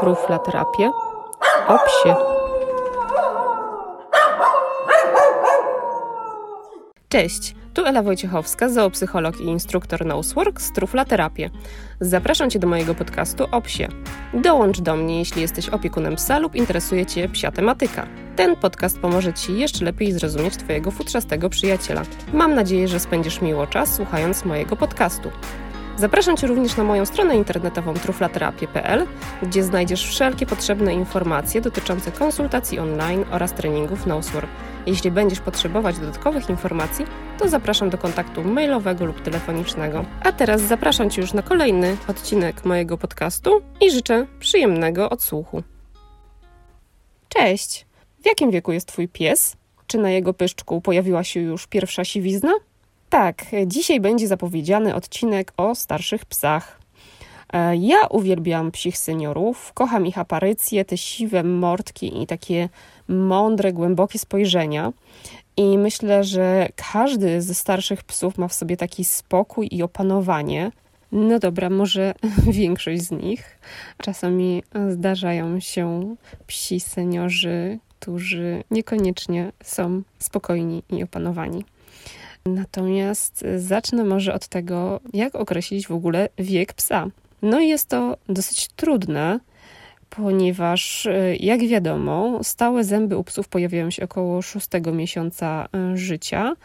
truflaterapię o psie. Cześć, tu Ela Wojciechowska, zoopsycholog i instruktor Nosework z Truflaterapię. Zapraszam Cię do mojego podcastu o psie. Dołącz do mnie, jeśli jesteś opiekunem psa lub interesuje Cię psia tematyka. Ten podcast pomoże Ci jeszcze lepiej zrozumieć Twojego futrzastego przyjaciela. Mam nadzieję, że spędzisz miło czas słuchając mojego podcastu. Zapraszam Cię również na moją stronę internetową truflaterapię.pl, gdzie znajdziesz wszelkie potrzebne informacje dotyczące konsultacji online oraz treningów Nosework. Jeśli będziesz potrzebować dodatkowych informacji, to zapraszam do kontaktu mailowego lub telefonicznego. A teraz zapraszam Cię już na kolejny odcinek mojego podcastu i życzę przyjemnego odsłuchu. Cześć! W jakim wieku jest Twój pies? Czy na jego pyszczku pojawiła się już pierwsza siwizna? Tak, dzisiaj będzie zapowiedziany odcinek o starszych psach. E, ja uwielbiam psich seniorów, kocham ich aparycje, te siwe mordki i takie mądre, głębokie spojrzenia. I myślę, że każdy ze starszych psów ma w sobie taki spokój i opanowanie. No dobra, może większość z nich. Czasami zdarzają się psi seniorzy, którzy niekoniecznie są spokojni i opanowani. Natomiast zacznę może od tego, jak określić w ogóle wiek psa. No i jest to dosyć trudne, ponieważ e, jak wiadomo, stałe zęby u psów pojawiają się około 6 miesiąca e, życia.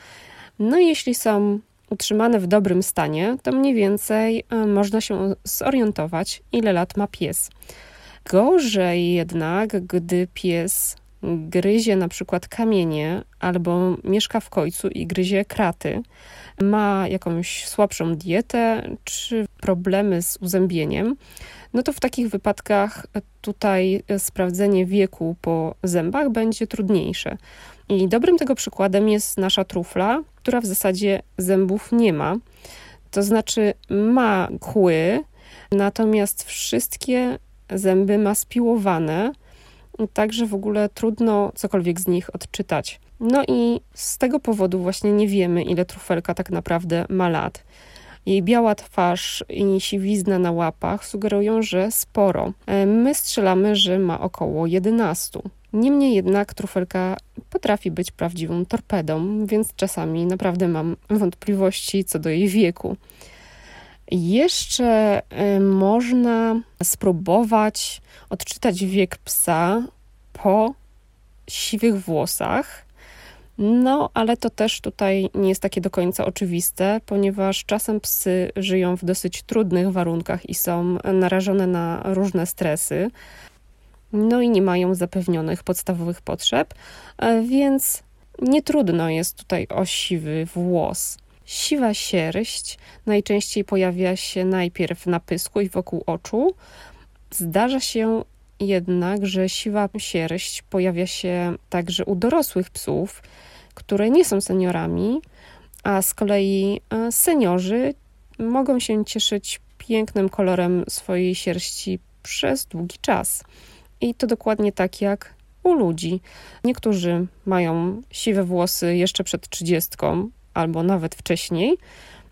No i jeśli są utrzymane w dobrym stanie, to mniej więcej e, można się zorientować, ile lat ma pies. Gorzej jednak, gdy pies gryzie na przykład kamienie albo mieszka w końcu i gryzie kraty, ma jakąś słabszą dietę czy problemy z uzębieniem, no to w takich wypadkach tutaj sprawdzenie wieku po zębach będzie trudniejsze. I dobrym tego przykładem jest nasza trufla, która w zasadzie zębów nie ma. To znaczy ma kły, natomiast wszystkie zęby ma spiłowane, także w ogóle trudno cokolwiek z nich odczytać. No i z tego powodu właśnie nie wiemy, ile trufelka tak naprawdę ma lat. Jej biała twarz i siwizna na łapach sugerują, że sporo. E, my strzelamy, że ma około 11. Niemniej jednak trufelka potrafi być prawdziwą torpedą, więc czasami naprawdę mam wątpliwości co do jej wieku. Jeszcze e, można spróbować odczytać wiek psa po siwych włosach. No, ale to też tutaj nie jest takie do końca oczywiste, ponieważ czasem psy żyją w dosyć trudnych warunkach i są narażone na różne stresy. No i nie mają zapewnionych podstawowych potrzeb, e, więc nie trudno jest tutaj o siwy włos. Siwa sierść najczęściej pojawia się najpierw na pysku i wokół oczu. Zdarza się jednak, że siwa sierść pojawia się także u dorosłych psów, które nie są seniorami, a z kolei e, seniorzy mogą się cieszyć pięknym kolorem swojej sierści przez długi czas. I to dokładnie tak jak u ludzi. Niektórzy mają siwe włosy jeszcze przed trzydziestką, albo nawet wcześniej.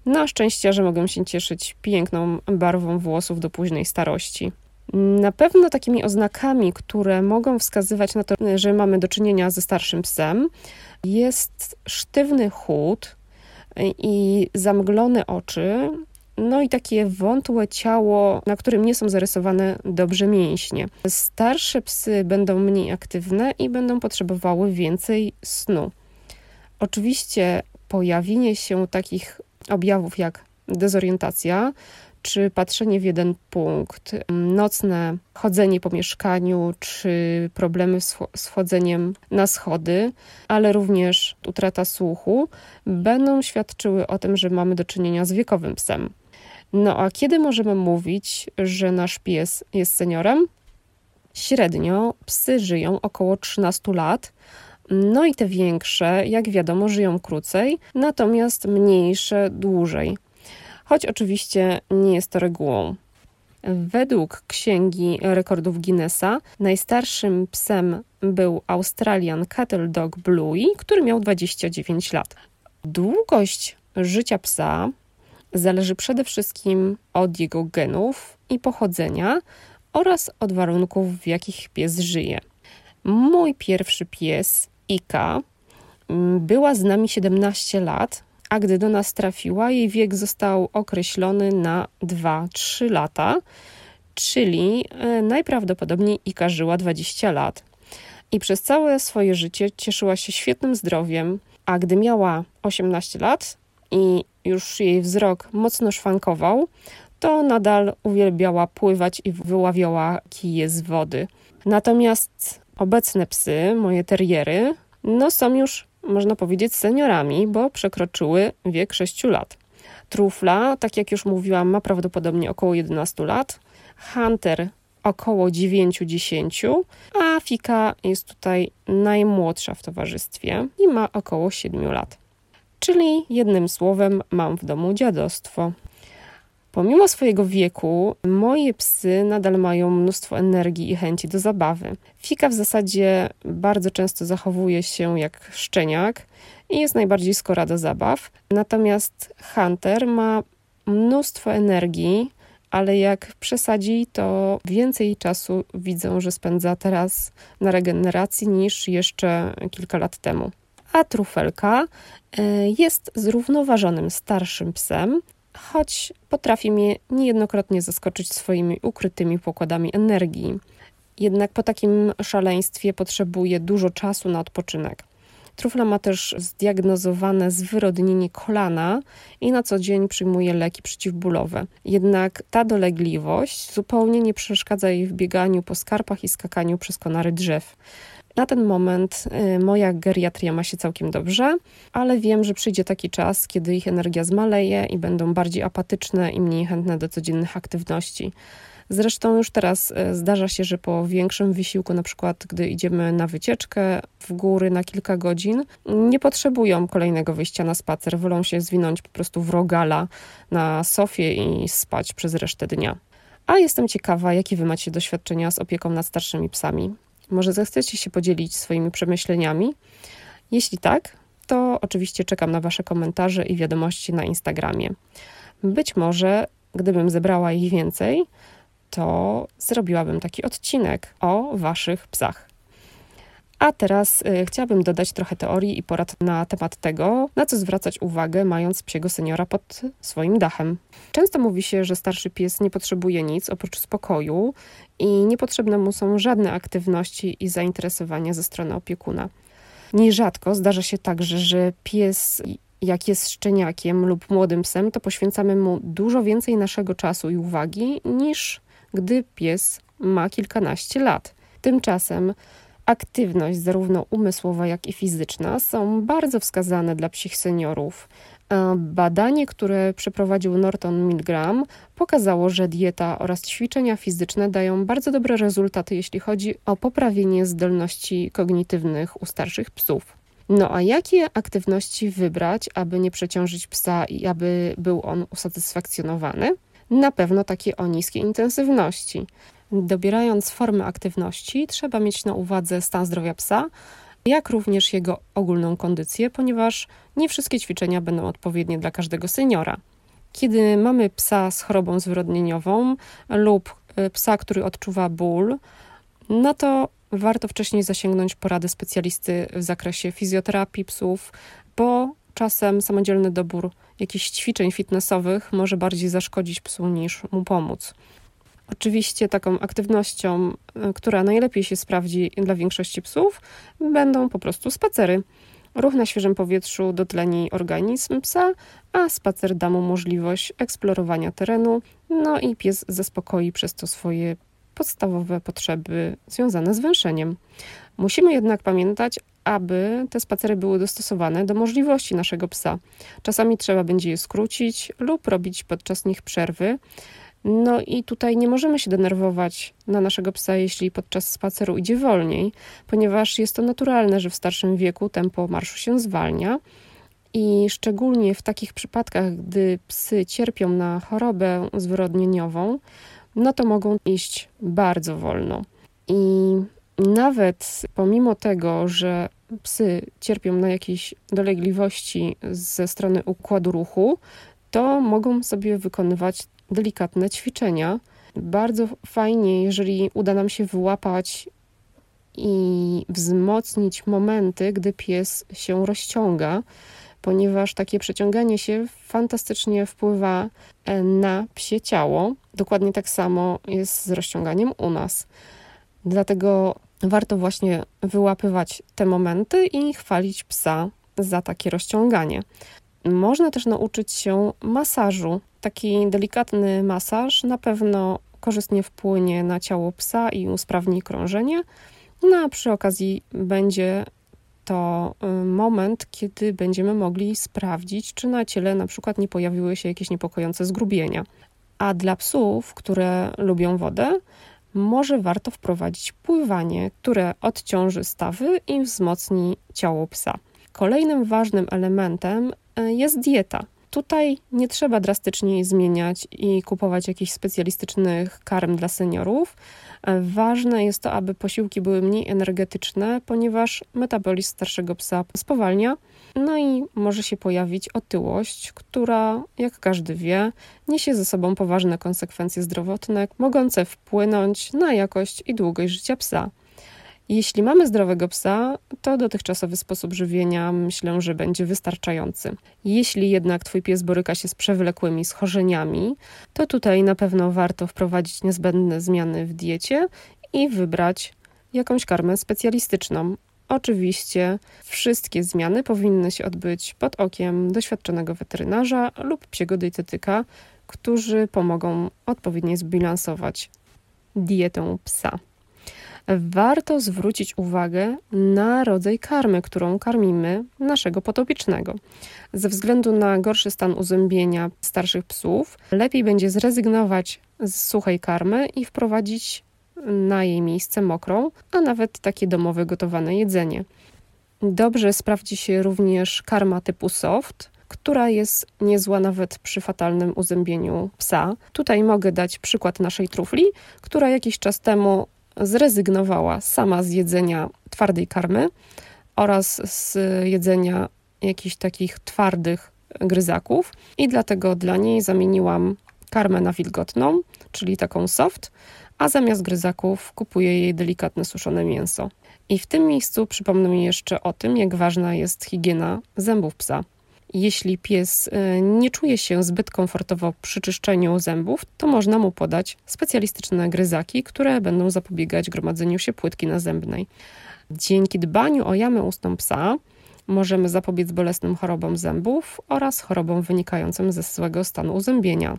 Na szczęście, że mogą się cieszyć piękną barwą włosów do późnej starości. Na pewno takimi oznakami, które mogą wskazywać na to, że mamy do czynienia ze starszym psem, jest sztywny chód i zamglone oczy, no i takie wątłe ciało, na którym nie są zarysowane dobrze mięśnie. Starsze psy będą mniej aktywne i będą potrzebowały więcej snu. Oczywiście pojawienie się takich objawów jak dezorientacja czy patrzenie w jeden punkt, nocne chodzenie po mieszkaniu, czy problemy z wchodzeniem na schody, ale również utrata słuchu, będą świadczyły o tym, że mamy do czynienia z wiekowym psem. No a kiedy możemy mówić, że nasz pies jest seniorem? Średnio psy żyją około 13 lat, no i te większe, jak wiadomo, żyją krócej, natomiast mniejsze dłużej. Choć oczywiście nie jest to regułą. Według księgi rekordów Guinnessa najstarszym psem był Australian Cattle Dog Bluey, który miał 29 lat. Długość życia psa zależy przede wszystkim od jego genów i pochodzenia oraz od warunków, w jakich pies żyje. Mój pierwszy pies, Ika, mm, była z nami 17 lat, a gdy do nas trafiła, jej wiek został określony na 2-3 lata, czyli e, najprawdopodobniej Ika żyła 20 lat. I przez całe swoje życie cieszyła się świetnym zdrowiem, a gdy miała 18 lat i już jej wzrok mocno szwankował, to nadal uwielbiała pływać i wyławiała kije z wody. Natomiast obecne psy, moje teriery, no są już, można powiedzieć, seniorami, bo przekroczyły wiek 6 lat. Trufla, tak jak już mówiłam, ma prawdopodobnie około 11 lat. Hunter około 9-10, a Fika jest tutaj najmłodsza w towarzystwie i ma około 7 lat. Czyli jednym słowem mam w domu dziadostwo. Pomimo swojego wieku, moje psy nadal mają mnóstwo energii i chęci do zabawy. Fika w zasadzie bardzo często zachowuje się jak szczeniak i jest najbardziej skora do zabaw. Natomiast Hunter ma mnóstwo energii, ale jak przesadzi, to więcej czasu widzę, że spędza teraz na regeneracji niż jeszcze kilka lat temu. A trufelka e, jest zrównoważonym starszym psem, choć potrafi mnie niejednokrotnie zaskoczyć swoimi ukrytymi pokładami energii. Jednak po takim szaleństwie potrzebuje dużo czasu na odpoczynek. Trufla ma też zdiagnozowane zwyrodnienie kolana i na co dzień przyjmuje leki przeciwbólowe. Jednak ta dolegliwość zupełnie nie przeszkadza jej w bieganiu po skarpach i skakaniu przez konary drzew. Na ten moment y, moja geriatria ma się całkiem dobrze, ale wiem, że przyjdzie taki czas, kiedy ich energia zmaleje i będą bardziej apatyczne i mniej chętne do codziennych aktywności. Zresztą już teraz e, zdarza się, że po większym wysiłku, na przykład gdy idziemy na wycieczkę w góry na kilka godzin, nie potrzebują kolejnego wyjścia na spacer, wolą się zwinąć po prostu w rogala na sofie i spać przez resztę dnia. A jestem ciekawa, jakie wy macie doświadczenia z opieką nad starszymi psami. Może zechcecie się podzielić swoimi przemyśleniami? Jeśli tak, to oczywiście czekam na Wasze komentarze i wiadomości na Instagramie. Być może, gdybym zebrała ich więcej, to zrobiłabym taki odcinek o Waszych psach. A teraz y, chciałabym dodać trochę teorii i porad na temat tego, na co zwracać uwagę, mając psiego seniora pod swoim dachem. Często mówi się, że starszy pies nie potrzebuje nic oprócz spokoju i niepotrzebne mu są żadne aktywności i zainteresowania ze strony opiekuna. Nierzadko zdarza się także, że pies jak jest szczeniakiem lub młodym psem, to poświęcamy mu dużo więcej naszego czasu i uwagi niż gdy pies ma kilkanaście lat. Tymczasem aktywność, zarówno umysłowa, jak i fizyczna, są bardzo wskazane dla psich seniorów. Badanie, które przeprowadził Norton Milgram, pokazało, że dieta oraz ćwiczenia fizyczne dają bardzo dobre rezultaty, jeśli chodzi o poprawienie zdolności kognitywnych u starszych psów. No a jakie aktywności wybrać, aby nie przeciążyć psa i aby był on usatysfakcjonowany? Na pewno takie o niskiej intensywności. Dobierając formę aktywności, trzeba mieć na uwadze stan zdrowia psa, jak również jego ogólną kondycję, ponieważ nie wszystkie ćwiczenia będą odpowiednie dla każdego seniora. Kiedy mamy psa z chorobą zwyrodnieniową lub e, psa, który odczuwa ból, no to warto wcześniej zasięgnąć porady specjalisty w zakresie fizjoterapii psów, bo czasem samodzielny dobór jakichś ćwiczeń fitnessowych może bardziej zaszkodzić psu niż mu pomóc. Oczywiście taką aktywnością, e, która najlepiej się sprawdzi dla większości psów, będą po prostu spacery. Ruch na świeżym powietrzu dotleni organizm psa, a spacer da mu możliwość eksplorowania terenu, no i pies zaspokoi przez to swoje podstawowe potrzeby związane z węszeniem. Musimy jednak pamiętać aby te spacery były dostosowane do możliwości naszego psa. Czasami trzeba będzie je skrócić lub robić podczas nich przerwy. No i tutaj nie możemy się denerwować na naszego psa, jeśli podczas spaceru idzie wolniej, ponieważ jest to naturalne, że w starszym wieku tempo marszu się zwalnia. I szczególnie w takich przypadkach, gdy psy cierpią na chorobę zwyrodnieniową, no to mogą iść bardzo wolno. I nawet pomimo tego, że psy cierpią na jakieś dolegliwości ze strony układu ruchu, to mogą sobie wykonywać delikatne ćwiczenia Bardzo fajnie, jeżeli uda nam się wyłapać i wzmocnić momenty, gdy pies się rozciąga, ponieważ takie przeciąganie się fantastycznie wpływa e, na psie ciało. Dokładnie tak samo jest z rozciąganiem u nas. Dlatego warto właśnie wyłapywać te momenty i chwalić psa za takie rozciąganie. Można też nauczyć się masażu. Taki delikatny masaż na pewno korzystnie wpłynie na ciało psa i usprawni krążenie. No a przy okazji będzie to y, moment, kiedy będziemy mogli sprawdzić, czy na ciele na przykład nie pojawiły się jakieś niepokojące zgrubienia. A dla psów, które lubią wodę, może warto wprowadzić pływanie, które odciąży stawy i wzmocni ciało psa. Kolejnym ważnym elementem y, jest dieta. Tutaj nie trzeba drastycznie zmieniać i kupować jakichś specjalistycznych karm dla seniorów. Ważne jest to, aby posiłki były mniej energetyczne, ponieważ metabolizm starszego psa spowalnia, no i może się pojawić otyłość, która, jak każdy wie, niesie ze sobą poważne konsekwencje zdrowotne, mogące wpłynąć na jakość i długość życia psa. Jeśli mamy zdrowego psa, to dotychczasowy sposób żywienia myślę, że będzie wystarczający. Jeśli jednak Twój pies boryka się z przewlekłymi schorzeniami, to tutaj na pewno warto wprowadzić niezbędne zmiany w diecie i wybrać jakąś karmę specjalistyczną. Oczywiście wszystkie zmiany powinny się odbyć pod okiem doświadczonego weterynarza lub psiego dietetyka, którzy pomogą odpowiednio zbilansować dietę psa warto zwrócić uwagę na rodzaj karmy, którą karmimy naszego potopicznego. Ze względu na gorszy stan uzębienia starszych psów, lepiej będzie zrezygnować z suchej karmy i wprowadzić na jej miejsce mokrą, a nawet takie domowe gotowane jedzenie. Dobrze sprawdzi się również karma typu soft, która jest niezła nawet przy fatalnym uzębieniu psa. Tutaj mogę dać przykład naszej trufli, która jakiś czas temu zrezygnowała sama z jedzenia twardej karmy oraz z jedzenia jakichś takich twardych gryzaków i dlatego dla niej zamieniłam karmę na wilgotną, czyli taką soft, a zamiast gryzaków kupuję jej delikatne suszone mięso. I w tym miejscu przypomnę mi jeszcze o tym, jak ważna jest higiena zębów psa. Jeśli pies y, nie czuje się zbyt komfortowo przy czyszczeniu zębów, to można mu podać specjalistyczne gryzaki, które będą zapobiegać gromadzeniu się płytki nazębnej. Dzięki dbaniu o jamę ustną psa możemy zapobiec bolesnym chorobom zębów oraz chorobom wynikającym ze złego stanu uzębienia.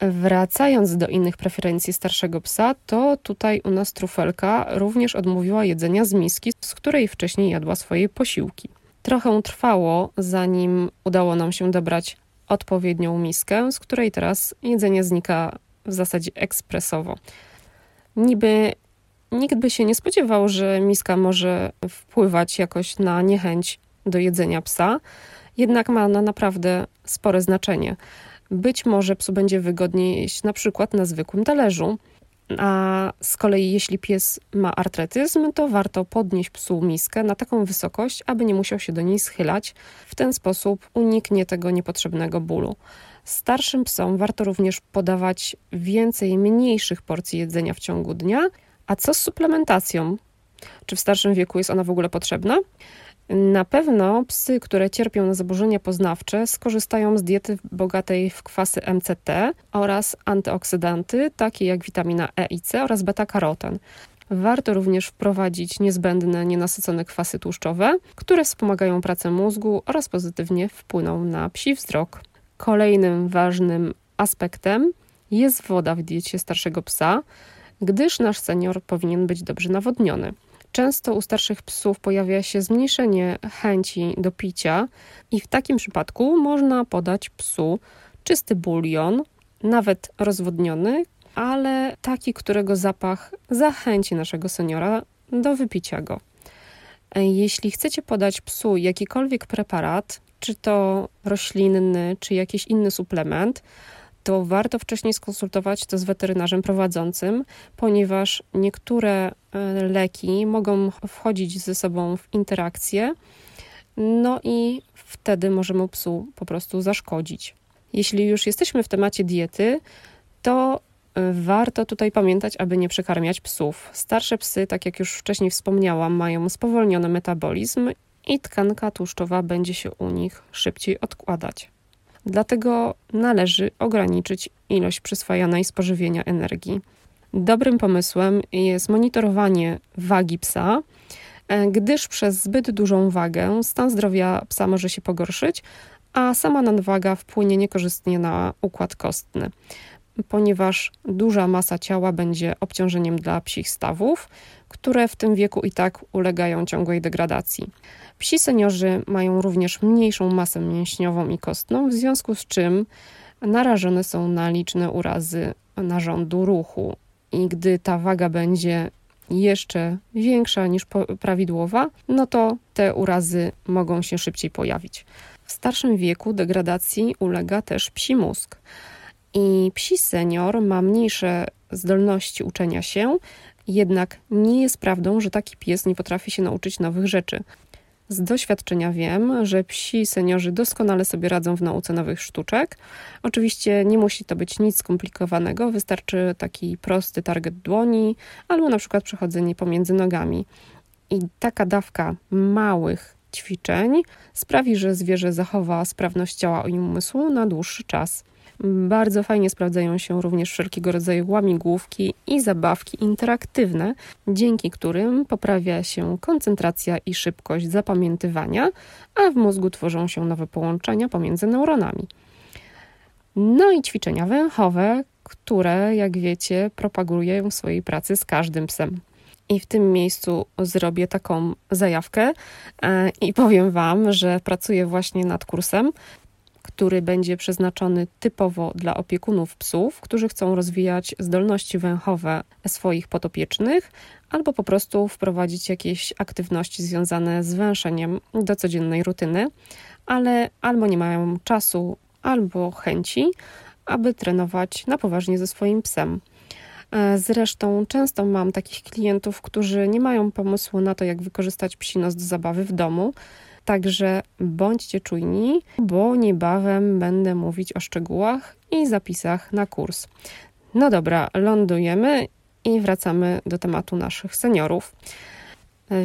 Wracając do innych preferencji starszego psa, to tutaj u nas trufelka również odmówiła jedzenia z miski, z której wcześniej jadła swoje posiłki. Trochę trwało, zanim udało nam się dobrać odpowiednią miskę, z której teraz jedzenie znika w zasadzie ekspresowo. Niby nikt by się nie spodziewał, że miska może wpływać jakoś na niechęć do jedzenia psa, jednak ma ona naprawdę spore znaczenie. Być może psu będzie wygodniej jeść na przykład na zwykłym talerzu, a z kolei, jeśli pies ma artretyzm, to warto podnieść psu miskę na taką wysokość, aby nie musiał się do niej schylać. W ten sposób uniknie tego niepotrzebnego bólu. Starszym psom warto również podawać więcej mniejszych porcji jedzenia w ciągu dnia. A co z suplementacją? Czy w starszym wieku jest ona w ogóle potrzebna? Na pewno psy, które cierpią na zaburzenia poznawcze, skorzystają z diety bogatej w kwasy MCT oraz antyoksydanty, takie jak witamina E i C oraz beta-karoten. Warto również wprowadzić niezbędne nienasycone kwasy tłuszczowe, które wspomagają pracę mózgu oraz pozytywnie wpłyną na psi wzrok. Kolejnym ważnym aspektem jest woda w diecie starszego psa, gdyż nasz senior powinien być dobrze nawodniony. Często u starszych psów pojawia się zmniejszenie chęci do picia, i w takim przypadku można podać psu czysty bulion, nawet rozwodniony, ale taki, którego zapach zachęci naszego seniora do wypicia go. Jeśli chcecie podać psu jakikolwiek preparat, czy to roślinny, czy jakiś inny suplement, to warto wcześniej skonsultować to z weterynarzem prowadzącym, ponieważ niektóre e, leki mogą wchodzić ze sobą w interakcję, no i wtedy możemy psu po prostu zaszkodzić. Jeśli już jesteśmy w temacie diety, to Warto tutaj pamiętać, aby nie przekarmiać psów. Starsze psy, tak jak już wcześniej wspomniałam, mają spowolniony metabolizm i tkanka tłuszczowa będzie się u nich szybciej odkładać. Dlatego należy ograniczyć ilość przyswajanej spożywienia energii. Dobrym pomysłem jest monitorowanie wagi psa, e, gdyż przez zbyt dużą wagę stan zdrowia psa może się pogorszyć, a sama nadwaga wpłynie niekorzystnie na układ kostny, ponieważ duża masa ciała będzie obciążeniem dla psich stawów, które w tym wieku i tak ulegają ciągłej degradacji. Psi seniorzy mają również mniejszą masę mięśniową i kostną, w związku z czym narażone są na liczne urazy narządu ruchu. I gdy ta waga będzie jeszcze większa niż prawidłowa, no to te urazy mogą się szybciej pojawić. W starszym wieku degradacji ulega też psi mózg. I psi senior ma mniejsze zdolności uczenia się, jednak nie jest prawdą, że taki pies nie potrafi się nauczyć nowych rzeczy. Z doświadczenia wiem, że psi seniorzy doskonale sobie radzą w nauce nowych sztuczek. Oczywiście nie musi to być nic skomplikowanego, wystarczy taki prosty target dłoni albo na przykład przechodzenie pomiędzy nogami. I taka dawka małych ćwiczeń sprawi, że zwierzę zachowa sprawność ciała i umysłu na dłuższy czas. Bardzo fajnie sprawdzają się również wszelkiego rodzaju łamigłówki i zabawki interaktywne, dzięki którym poprawia się koncentracja i szybkość zapamiętywania, a w mózgu tworzą się nowe połączenia pomiędzy neuronami. No i ćwiczenia węchowe, które, jak wiecie, propaguję w swojej pracy z każdym psem. I w tym miejscu zrobię taką zajawkę e, i powiem Wam, że pracuję właśnie nad kursem który będzie przeznaczony typowo dla opiekunów psów, którzy chcą rozwijać zdolności węchowe swoich potopiecznych, albo po prostu wprowadzić jakieś aktywności związane z węszeniem do codziennej rutyny, ale albo nie mają czasu, albo chęci, aby trenować na poważnie ze swoim psem. E, zresztą często mam takich klientów, którzy nie mają pomysłu na to, jak wykorzystać psinos do zabawy w domu, Także bądźcie czujni, bo niebawem będę mówić o szczegółach i zapisach na kurs. No dobra, lądujemy i wracamy do tematu naszych seniorów.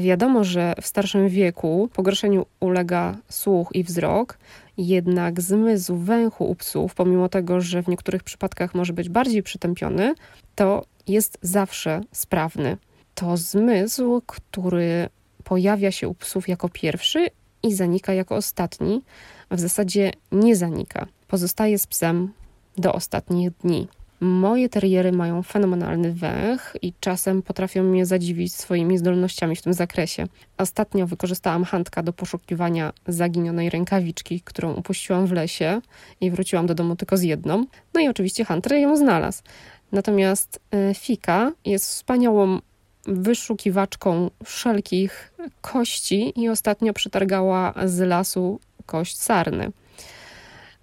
Wiadomo, że w starszym wieku pogorszeniu ulega słuch i wzrok, jednak zmysł węchu u psów, pomimo tego, że w niektórych przypadkach może być bardziej przytępiony, to jest zawsze sprawny. To zmysł, który pojawia się u psów jako pierwszy i zanika jako ostatni, w zasadzie nie zanika. Pozostaje z psem do ostatnich dni. Moje teriery mają fenomenalny węch i czasem potrafią mnie zadziwić swoimi zdolnościami w tym zakresie. Ostatnio wykorzystałam handka do poszukiwania zaginionej rękawiczki, którą upuściłam w lesie i wróciłam do domu tylko z jedną. No i oczywiście Hunter ją znalazł. Natomiast e, Fika jest wspaniałą wyszukiwaczką wszelkich kości i ostatnio przetargała z lasu kość sarny.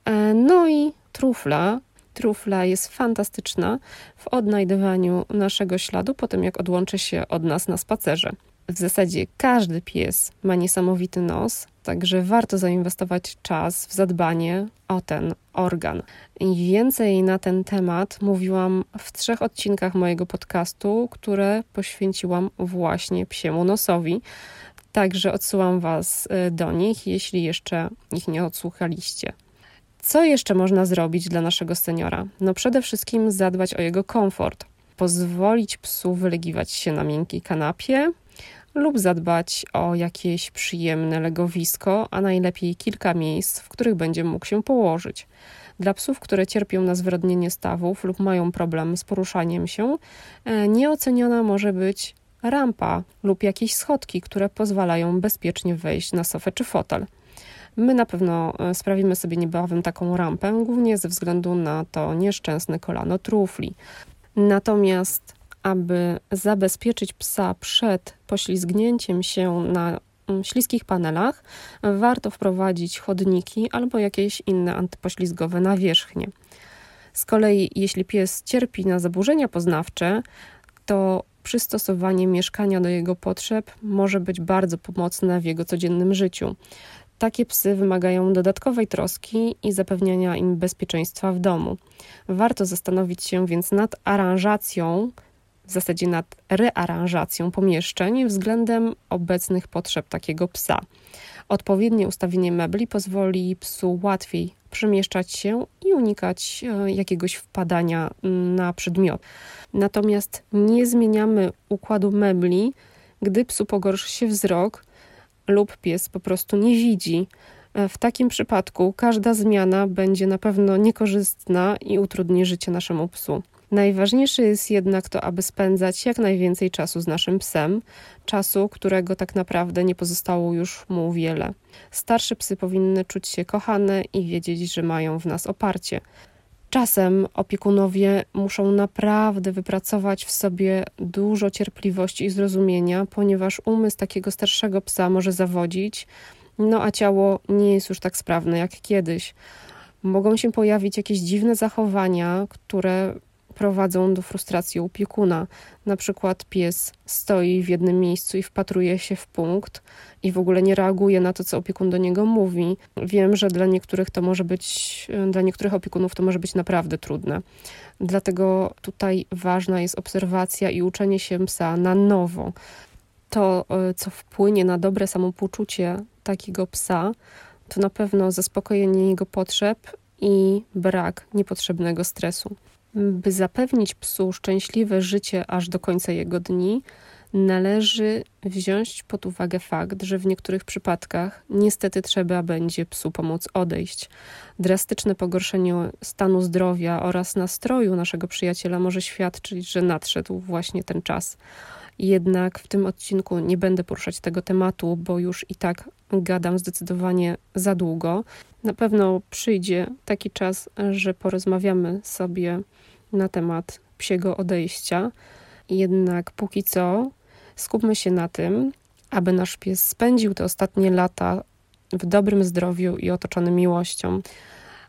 E, no i trufla. Trufla jest fantastyczna w odnajdywaniu naszego śladu po tym, jak odłączy się od nas na spacerze. W zasadzie każdy pies ma niesamowity nos, także warto zainwestować czas w zadbanie o ten organ. Więcej na ten temat mówiłam w trzech odcinkach mojego podcastu, które poświęciłam właśnie psiemu nosowi. Także odsyłam Was y, do nich, jeśli jeszcze ich nie odsłuchaliście. Co jeszcze można zrobić dla naszego seniora? No przede wszystkim zadbać o jego komfort. Pozwolić psu wylegiwać się na miękkiej kanapie, lub zadbać o jakieś przyjemne legowisko, a najlepiej kilka miejsc, w których będzie mógł się położyć. Dla psów, które cierpią na zwrodnienie stawów lub mają problem z poruszaniem się, e, nieoceniona może być rampa lub jakieś schodki, które pozwalają bezpiecznie wejść na sofę czy fotel. My na pewno e, sprawimy sobie niebawem taką rampę, głównie ze względu na to nieszczęsne kolano trufli. Natomiast aby zabezpieczyć psa przed poślizgnięciem się na mm, śliskich panelach, warto wprowadzić chodniki albo jakieś inne antypoślizgowe nawierzchnie. Z kolei, jeśli pies cierpi na zaburzenia poznawcze, to przystosowanie mieszkania do jego potrzeb może być bardzo pomocne w jego codziennym życiu. Takie psy wymagają dodatkowej troski i zapewniania im bezpieczeństwa w domu. Warto zastanowić się więc nad aranżacją, w zasadzie nad rearanżacją pomieszczeń względem obecnych potrzeb takiego psa. Odpowiednie ustawienie mebli pozwoli psu łatwiej przemieszczać się i unikać e, jakiegoś wpadania na przedmiot. Natomiast nie zmieniamy układu mebli, gdy psu pogorszy się wzrok lub pies po prostu nie widzi. E, w takim przypadku każda zmiana będzie na pewno niekorzystna i utrudni życie naszemu psu. Najważniejsze jest jednak to, aby spędzać jak najwięcej czasu z naszym psem, czasu, którego tak naprawdę nie pozostało już mu wiele. Starsze psy powinny czuć się kochane i wiedzieć, że mają w nas oparcie. Czasem opiekunowie muszą naprawdę wypracować w sobie dużo cierpliwości i zrozumienia, ponieważ umysł takiego starszego psa może zawodzić, no a ciało nie jest już tak sprawne jak kiedyś. Mogą się pojawić jakieś dziwne zachowania, które prowadzą do frustracji opiekuna. Na przykład pies stoi w jednym miejscu i wpatruje się w punkt i w ogóle nie reaguje na to, co opiekun do niego mówi. Wiem, że dla niektórych to może być, dla niektórych opiekunów to może być naprawdę trudne. Dlatego tutaj ważna jest obserwacja i uczenie się psa na nowo. To, e, co wpłynie na dobre samopoczucie takiego psa, to na pewno zaspokojenie jego potrzeb i brak niepotrzebnego stresu. By zapewnić psu szczęśliwe życie aż do końca jego dni, należy wziąć pod uwagę fakt, że w niektórych przypadkach niestety trzeba będzie psu pomóc odejść. Drastyczne pogorszenie stanu zdrowia oraz nastroju naszego przyjaciela może świadczyć, że nadszedł właśnie ten czas. Jednak w tym odcinku nie będę poruszać tego tematu, bo już i tak gadam zdecydowanie za długo. Na pewno przyjdzie taki czas, że porozmawiamy sobie na temat psiego odejścia. Jednak póki co skupmy się na tym, aby nasz pies spędził te ostatnie lata w dobrym zdrowiu i otoczony miłością,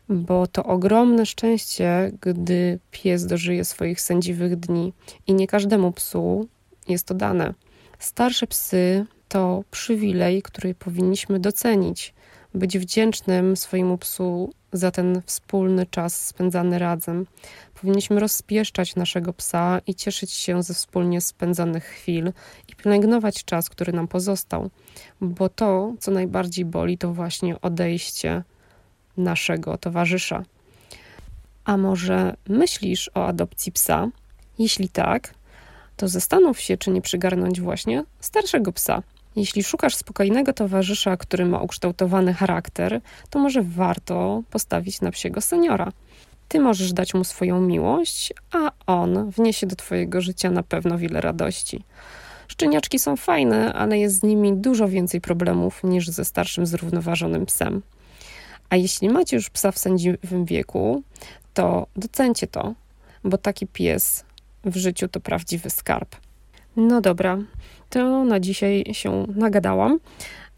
bo to ogromne szczęście, gdy pies dożyje swoich sędziwych dni i nie każdemu psu jest to dane. Starsze psy to przywilej, który powinniśmy docenić, być wdzięcznym swojemu psu za ten wspólny czas spędzany razem. Powinniśmy rozpieszczać naszego psa i cieszyć się ze wspólnie spędzonych chwil i pielęgnować czas, który nam pozostał, bo to, co najbardziej boli, to właśnie odejście naszego towarzysza. A może myślisz o adopcji psa? Jeśli tak, to zastanów się, czy nie przygarnąć właśnie starszego psa. Jeśli szukasz spokojnego towarzysza, który ma ukształtowany charakter, to może warto postawić na psiego seniora. Ty możesz dać mu swoją miłość, a on wniesie do Twojego życia na pewno wiele radości. Szczeniaczki są fajne, ale jest z nimi dużo więcej problemów niż ze starszym, zrównoważonym psem. A jeśli macie już psa w sędziwym wieku, to docencie to, bo taki pies w życiu to prawdziwy skarb. No dobra, to na dzisiaj się nagadałam.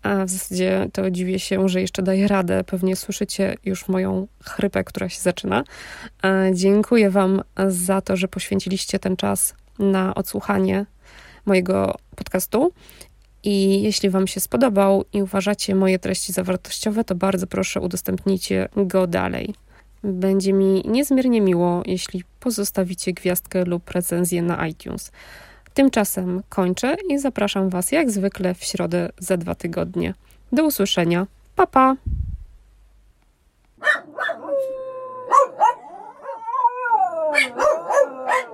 A w zasadzie to dziwię się, że jeszcze daję radę. Pewnie słyszycie już moją chrypę, która się zaczyna. Dziękuję Wam za to, że poświęciliście ten czas na odsłuchanie mojego podcastu. I jeśli Wam się spodobał i uważacie moje treści za wartościowe, to bardzo proszę udostępnijcie go dalej. Będzie mi niezmiernie miło, jeśli pozostawicie gwiazdkę lub recenzję na iTunes. Tymczasem kończę i zapraszam Was jak zwykle w środę za dwa tygodnie. Do usłyszenia. Pa pa!